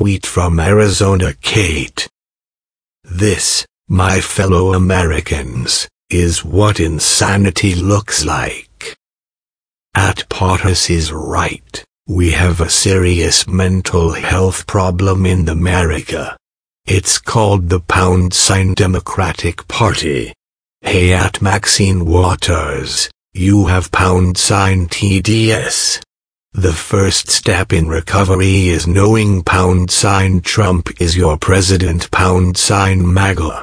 tweet from Arizona Kayte. This, my fellow Americans, is what insanity looks like. At Potus is right. We have a serious mental health problem in America. It's called the pound sign Democratic Party. Hey at Maxine Waters, you have pound sign TDS. The first step in recovery is knowing pound sign Trump is your president pound sign MAGA.